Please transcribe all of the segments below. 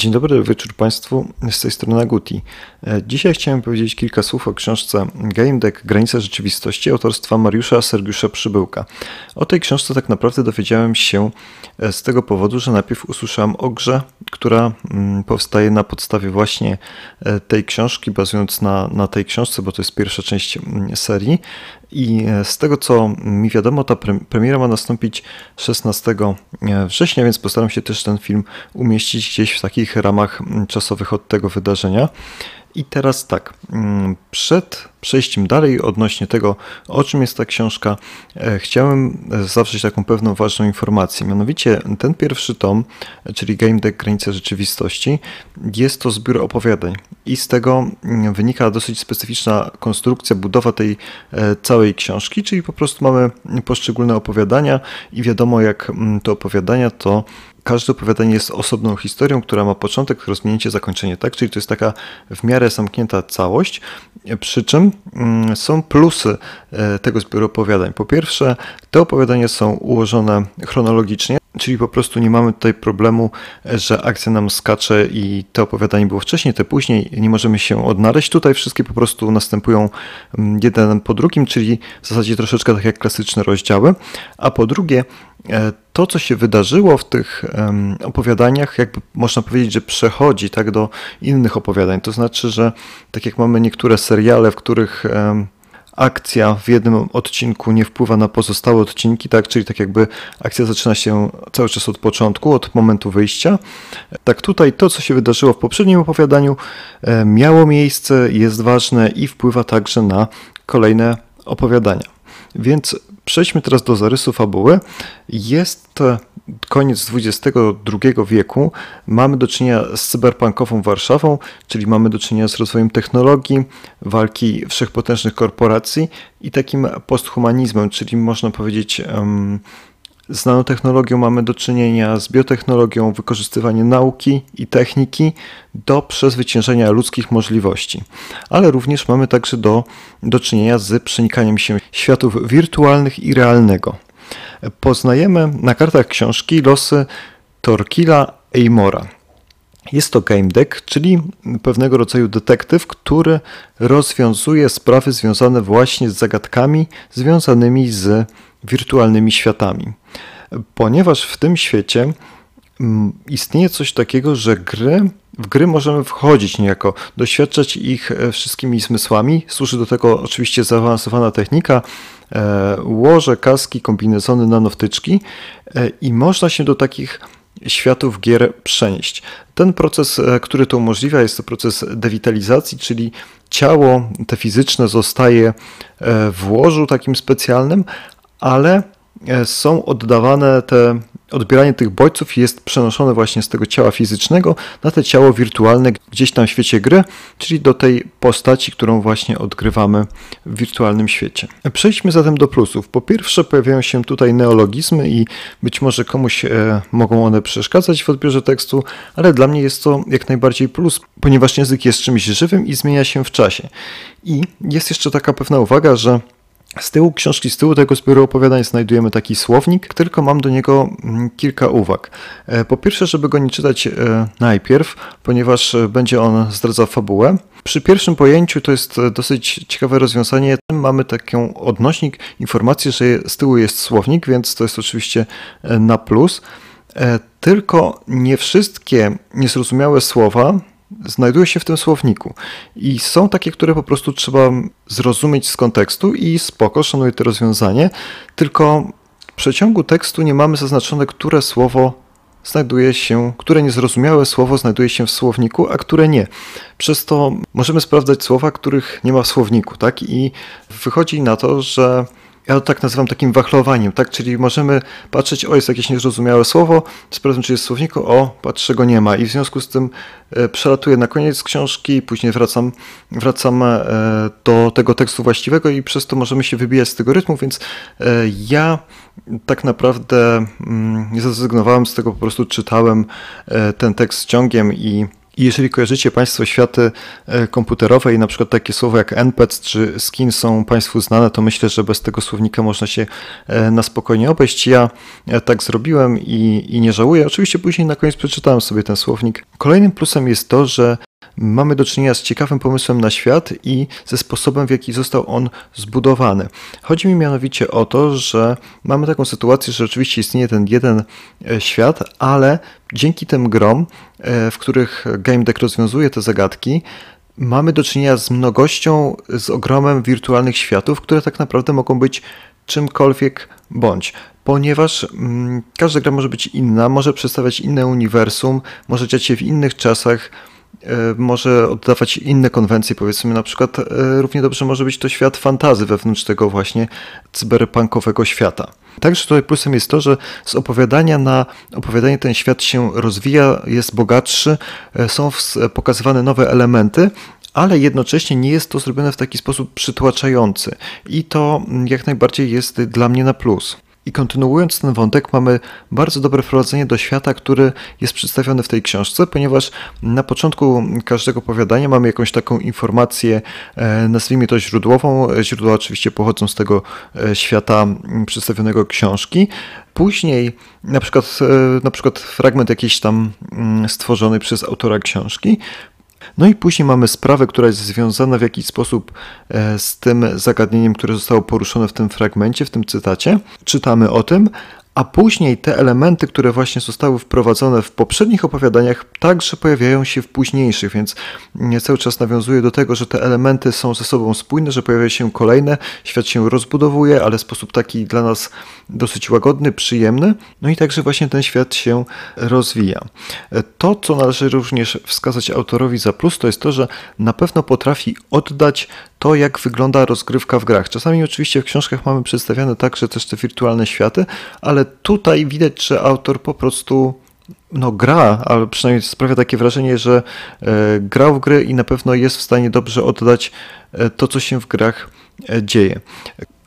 Dzień dobry wieczór Państwu, z tej strony Aguti. E, dzisiaj chciałem powiedzieć kilka słów o książce Game Deck Granica Rzeczywistości autorstwa Mariusza Sergiusza Przybyłka. O tej książce tak naprawdę dowiedziałem się e, z tego powodu, że najpierw usłyszałem o grze, która mm, powstaje na podstawie właśnie e, tej książki, bazując na, na tej książce, bo to jest pierwsza część mm, serii. I z tego co mi wiadomo, ta premiera ma nastąpić 16 września, więc postaram się też ten film umieścić gdzieś w takich ramach czasowych od tego wydarzenia. I teraz tak, mm, przed przejściem dalej odnośnie tego, o czym jest ta książka, e, chciałem zawrzeć taką pewną ważną informację. Mianowicie ten pierwszy tom, czyli Game Deck Granice Rzeczywistości, jest to zbiór opowiadań i z tego mm, wynika dosyć specyficzna konstrukcja, budowa tej e, całej książki, czyli po prostu mamy poszczególne opowiadania i wiadomo jak mm, te opowiadania to każde opowiadanie jest osobną historią, która ma początek, rozwinięcie, zakończenie, tak? Czyli to jest taka w miarę zamknięta całość, przy czym mm, są plusy e, tego zbioru opowiadań. Po pierwsze, te opowiadania są ułożone chronologicznie, czyli po prostu nie mamy tutaj problemu, że akcja nam skacze i to opowiadanie było wcześniej, te później, nie możemy się odnaleźć. Tutaj wszystkie po prostu następują mm, jeden po drugim, czyli w zasadzie troszeczkę tak jak klasyczne rozdziały. A po drugie, e, to, co się wydarzyło w tych opowiadaniach, jakby można powiedzieć, że przechodzi tak do innych opowiadań. To znaczy, że tak jak mamy niektóre seriale, w których akcja w jednym odcinku nie wpływa na pozostałe odcinki, tak? Czyli tak jakby akcja zaczyna się cały czas od początku, od momentu wyjścia. Tak tutaj to, co się wydarzyło w poprzednim opowiadaniu, e, miało miejsce, jest ważne i wpływa także na kolejne opowiadania. Więc przejdźmy teraz do zarysu fabuły. Jest koniec XXI wieku, mamy do czynienia z cyberpunkową Warszawą, czyli mamy do czynienia z rozwojem technologii, walki wszechpotężnych korporacji i takim posthumanizmem, czyli można powiedzieć um, z nanotechnologią mamy do czynienia, z biotechnologią, wykorzystywanie nauki i techniki do przezwyciężenia ludzkich możliwości. Ale również mamy także do, do czynienia z przenikaniem się światów wirtualnych i realnego. Poznajemy na kartach książki losy Torkila Eimora. Jest to game deck, czyli pewnego rodzaju detektyw, który rozwiązuje sprawy związane właśnie z zagadkami związanymi z wirtualnymi światami. Ponieważ w tym świecie mm, istnieje coś takiego, że gry, w gry możemy wchodzić niejako, doświadczać ich e, wszystkimi zmysłami. Służy do tego oczywiście zaawansowana technika, e, łoże, kaski, kombinezony, nanowtyczki e, i można się do takich światów gier przenieść. Ten proces, który to umożliwia, jest to proces dewitalizacji, czyli ciało te fizyczne zostaje w łożu takim specjalnym, ale e, są oddawane te, odbieranie tych bodźców jest przenoszone właśnie z tego ciała fizycznego na te ciało wirtualne gdzieś tam w świecie gry, czyli do tej postaci, którą właśnie odgrywamy w wirtualnym świecie. Przejdźmy zatem do plusów. Po pierwsze pojawiają się tutaj neologizmy i być może komuś e, mogą one przeszkadzać w odbiorze tekstu, ale dla mnie jest to jak najbardziej plus, ponieważ język jest czymś żywym i zmienia się w czasie. I jest jeszcze taka pewna uwaga, że z tyłu książki, z tyłu tego zbioru opowiadań znajdujemy taki słownik, tylko mam do niego mm, kilka uwag. E, po pierwsze, żeby go nie czytać e, najpierw, ponieważ e, będzie on zdradzał fabułę. Przy pierwszym pojęciu to jest dosyć ciekawe rozwiązanie. Mamy taką odnośnik, informację, że z tyłu jest słownik, więc to jest oczywiście na plus. Tylko nie wszystkie niezrozumiałe słowa znajduje się w tym słowniku. I są takie, które po prostu trzeba zrozumieć z kontekstu i spoko, szanuję to rozwiązanie, tylko w przeciągu tekstu nie mamy zaznaczone, które słowo znajduje się, które niezrozumiałe słowo znajduje się w słowniku, a które nie. Przez to możemy sprawdzać słowa, których nie ma w słowniku, tak? I wychodzi na to, że ja to tak nazywam takim wachlowaniem, tak? Czyli możemy patrzeć, o jest jakieś niezrozumiałe słowo, sprawdzam, czy jest w słowniku, o, patrzę, go nie ma. I w związku z tym e, przelatuję na koniec książki, później wracam, wracam e, do tego tekstu właściwego i przez to możemy się wybijać z tego rytmu, więc e, ja tak naprawdę mm, nie zrezygnowałem z tego, po prostu czytałem ten tekst ciągiem i I jeżeli kojarzycie Państwo światy e, komputerowe i na przykład takie słowa jak NPC czy skin są Państwu znane, to myślę, że bez tego słownika można się e, na spokojnie obejść. Ja tak zrobiłem i, i nie żałuję. Oczywiście później na koniec przeczytałem sobie ten słownik. Kolejnym plusem jest to, że mamy do czynienia z ciekawym pomysłem na świat i ze sposobem, w jaki został on zbudowany. Chodzi mi mianowicie o to, że mamy taką sytuację, że oczywiście istnieje ten jeden świat, ale dzięki tym grom, e, w których Game Deck rozwiązuje te zagadki, mamy do czynienia z mnogością, z ogromem wirtualnych światów, które tak naprawdę mogą być czymkolwiek bądź, ponieważ mm, każda gra może być inna, może przedstawiać inne uniwersum, może dziać się w innych czasach, e, może oddawać inne konwencje, powiedzmy na przykład e, równie dobrze może być to świat fantazy wewnątrz tego właśnie cyberpunkowego świata. Także tutaj plusem jest to, że z opowiadania na opowiadanie ten świat się rozwija, jest bogatszy, e, są pokazywane nowe elementy, ale jednocześnie nie jest to zrobione w taki sposób przytłaczający. I to jak najbardziej jest dla mnie na plus. I kontynuując ten wątek, mamy bardzo dobre wprowadzenie do świata, który jest przedstawiony w tej książce, ponieważ na początku każdego opowiadania mamy jakąś taką informację, e, nazwijmy to źródłową. Źródła oczywiście pochodzą z tego e, świata przedstawionego książki. Później na przykład, e, na przykład fragment jakiś tam stworzony przez autora książki. No i później mamy sprawę, która jest związana w jakiś sposób e, z tym zagadnieniem, które zostało poruszone w tym fragmencie, w tym cytacie. Czytamy o tym, a później te elementy, które właśnie zostały wprowadzone w poprzednich opowiadaniach, także pojawiają się w późniejszych, więc cały czas nawiązuje do tego, że te elementy są ze sobą spójne, że pojawiają się kolejne, świat się rozbudowuje, ale w sposób taki dla nas dosyć łagodny, przyjemny, no i także właśnie ten świat się rozwija. To, co należy również wskazać autorowi za plus, to jest to, że na pewno potrafi oddać to, jak wygląda rozgrywka w grach. Czasami oczywiście w książkach mamy przedstawiane także też te wirtualne światy, ale tutaj widać, że autor po prostu no, gra, ale przynajmniej sprawia takie wrażenie, że e, grał w gry i na pewno jest w stanie dobrze oddać e, to, co się w grach e, dzieje.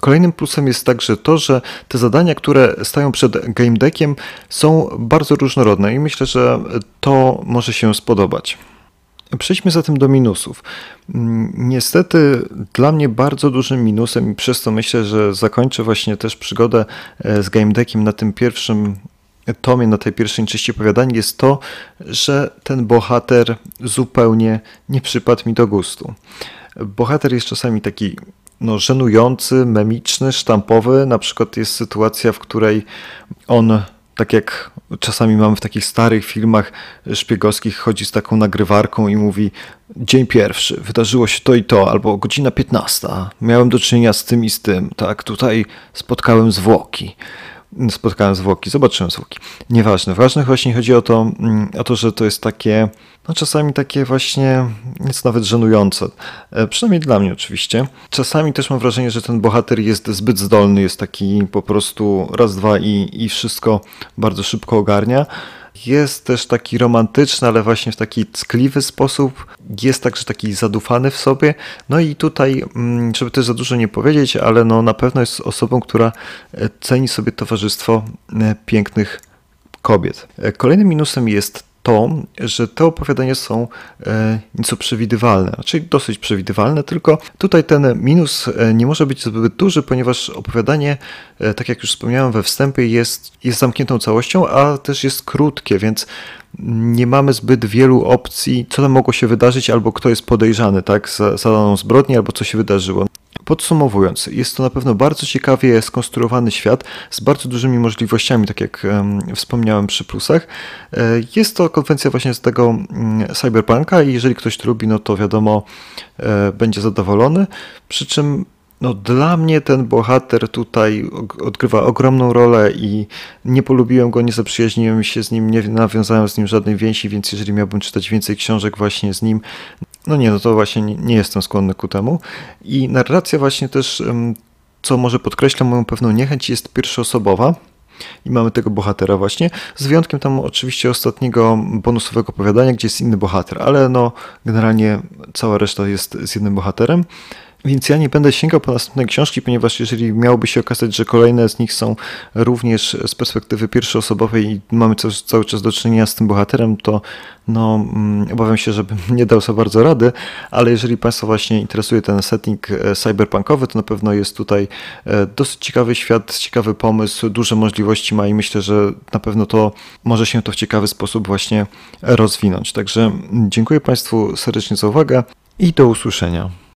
Kolejnym plusem jest także to, że te zadania, które stają przed game deckiem są bardzo różnorodne i myślę, że to może się spodobać. Przejdźmy zatem do minusów. Mm, niestety dla mnie bardzo dużym minusem i przez to myślę, że zakończę właśnie też przygodę e, z Game Deckiem na tym pierwszym tomie, na tej pierwszej części opowiadań jest to, że ten bohater zupełnie nie przypadł mi do gustu. Bohater jest czasami taki no, żenujący, memiczny, sztampowy. Na przykład jest sytuacja, w której on tak jak czasami mamy w takich starych filmach szpiegowskich, chodzi z taką nagrywarką i mówi dzień pierwszy, wydarzyło się to i to, albo godzina 15, miałem do czynienia z tym i z tym, tak, tutaj spotkałem zwłoki spotkałem zwłoki, zobaczyłem zwłoki. Nieważne. Ważne właśnie chodzi o to, mm, o to, że to jest takie, no czasami takie właśnie, jest nawet żenujące. E, przynajmniej dla mnie oczywiście. Czasami też mam wrażenie, że ten bohater jest zbyt zdolny, jest taki po prostu raz, dwa i, i wszystko bardzo szybko ogarnia. Jest też taki romantyczny, ale właśnie w taki ckliwy sposób. Jest także taki zadufany w sobie. No i tutaj, mm, żeby też za dużo nie powiedzieć, ale no na pewno jest osobą, która e, ceni sobie towarzystwo e, pięknych kobiet. E, kolejnym minusem jest to, że te opowiadania są e, nieco przewidywalne, czyli dosyć przewidywalne, tylko tutaj ten minus e, nie może być zbyt duży, ponieważ opowiadanie, e, tak jak już wspomniałem we wstępie, jest, jest zamkniętą całością, a też jest krótkie, więc nie mamy zbyt wielu opcji, co tam mogło się wydarzyć, albo kto jest podejrzany tak, za, za daną zbrodnię, albo co się wydarzyło. Podsumowując, jest to na pewno bardzo ciekawie skonstruowany świat z bardzo dużymi możliwościami, tak jak wspomniałem przy plusach. E, jest to konwencja właśnie z tego mm, cyberpunka i jeżeli ktoś to lubi, no to wiadomo, e, będzie zadowolony. Przy czym no, dla mnie ten bohater tutaj odgrywa ogromną rolę i nie polubiłem go, nie zaprzyjaźniłem się z nim, nie nawiązałem z nim żadnej więzi, więc jeżeli miałbym czytać więcej książek właśnie z nim, no nie, no to właśnie nie, nie jestem skłonny ku temu. I narracja właśnie też, co może podkreśla moją pewną niechęć, jest pierwszoosobowa. I mamy tego bohatera właśnie, z wyjątkiem tam oczywiście ostatniego bonusowego opowiadania, gdzie jest inny bohater, ale no generalnie cała reszta jest z jednym bohaterem. Więc ja nie będę sięgał po następne książki, ponieważ jeżeli miałoby się okazać, że kolejne z nich są również z perspektywy pierwszoosobowej i mamy cały, cały czas do czynienia z tym bohaterem, to no, mm, obawiam się, żebym nie dał za bardzo rady, ale jeżeli Państwa właśnie interesuje ten setting e, cyberpunkowy, to na pewno jest tutaj e, dosyć ciekawy świat, ciekawy pomysł, duże możliwości ma i myślę, że na pewno to może się to w ciekawy sposób właśnie rozwinąć. Także dziękuję Państwu serdecznie za uwagę i do usłyszenia.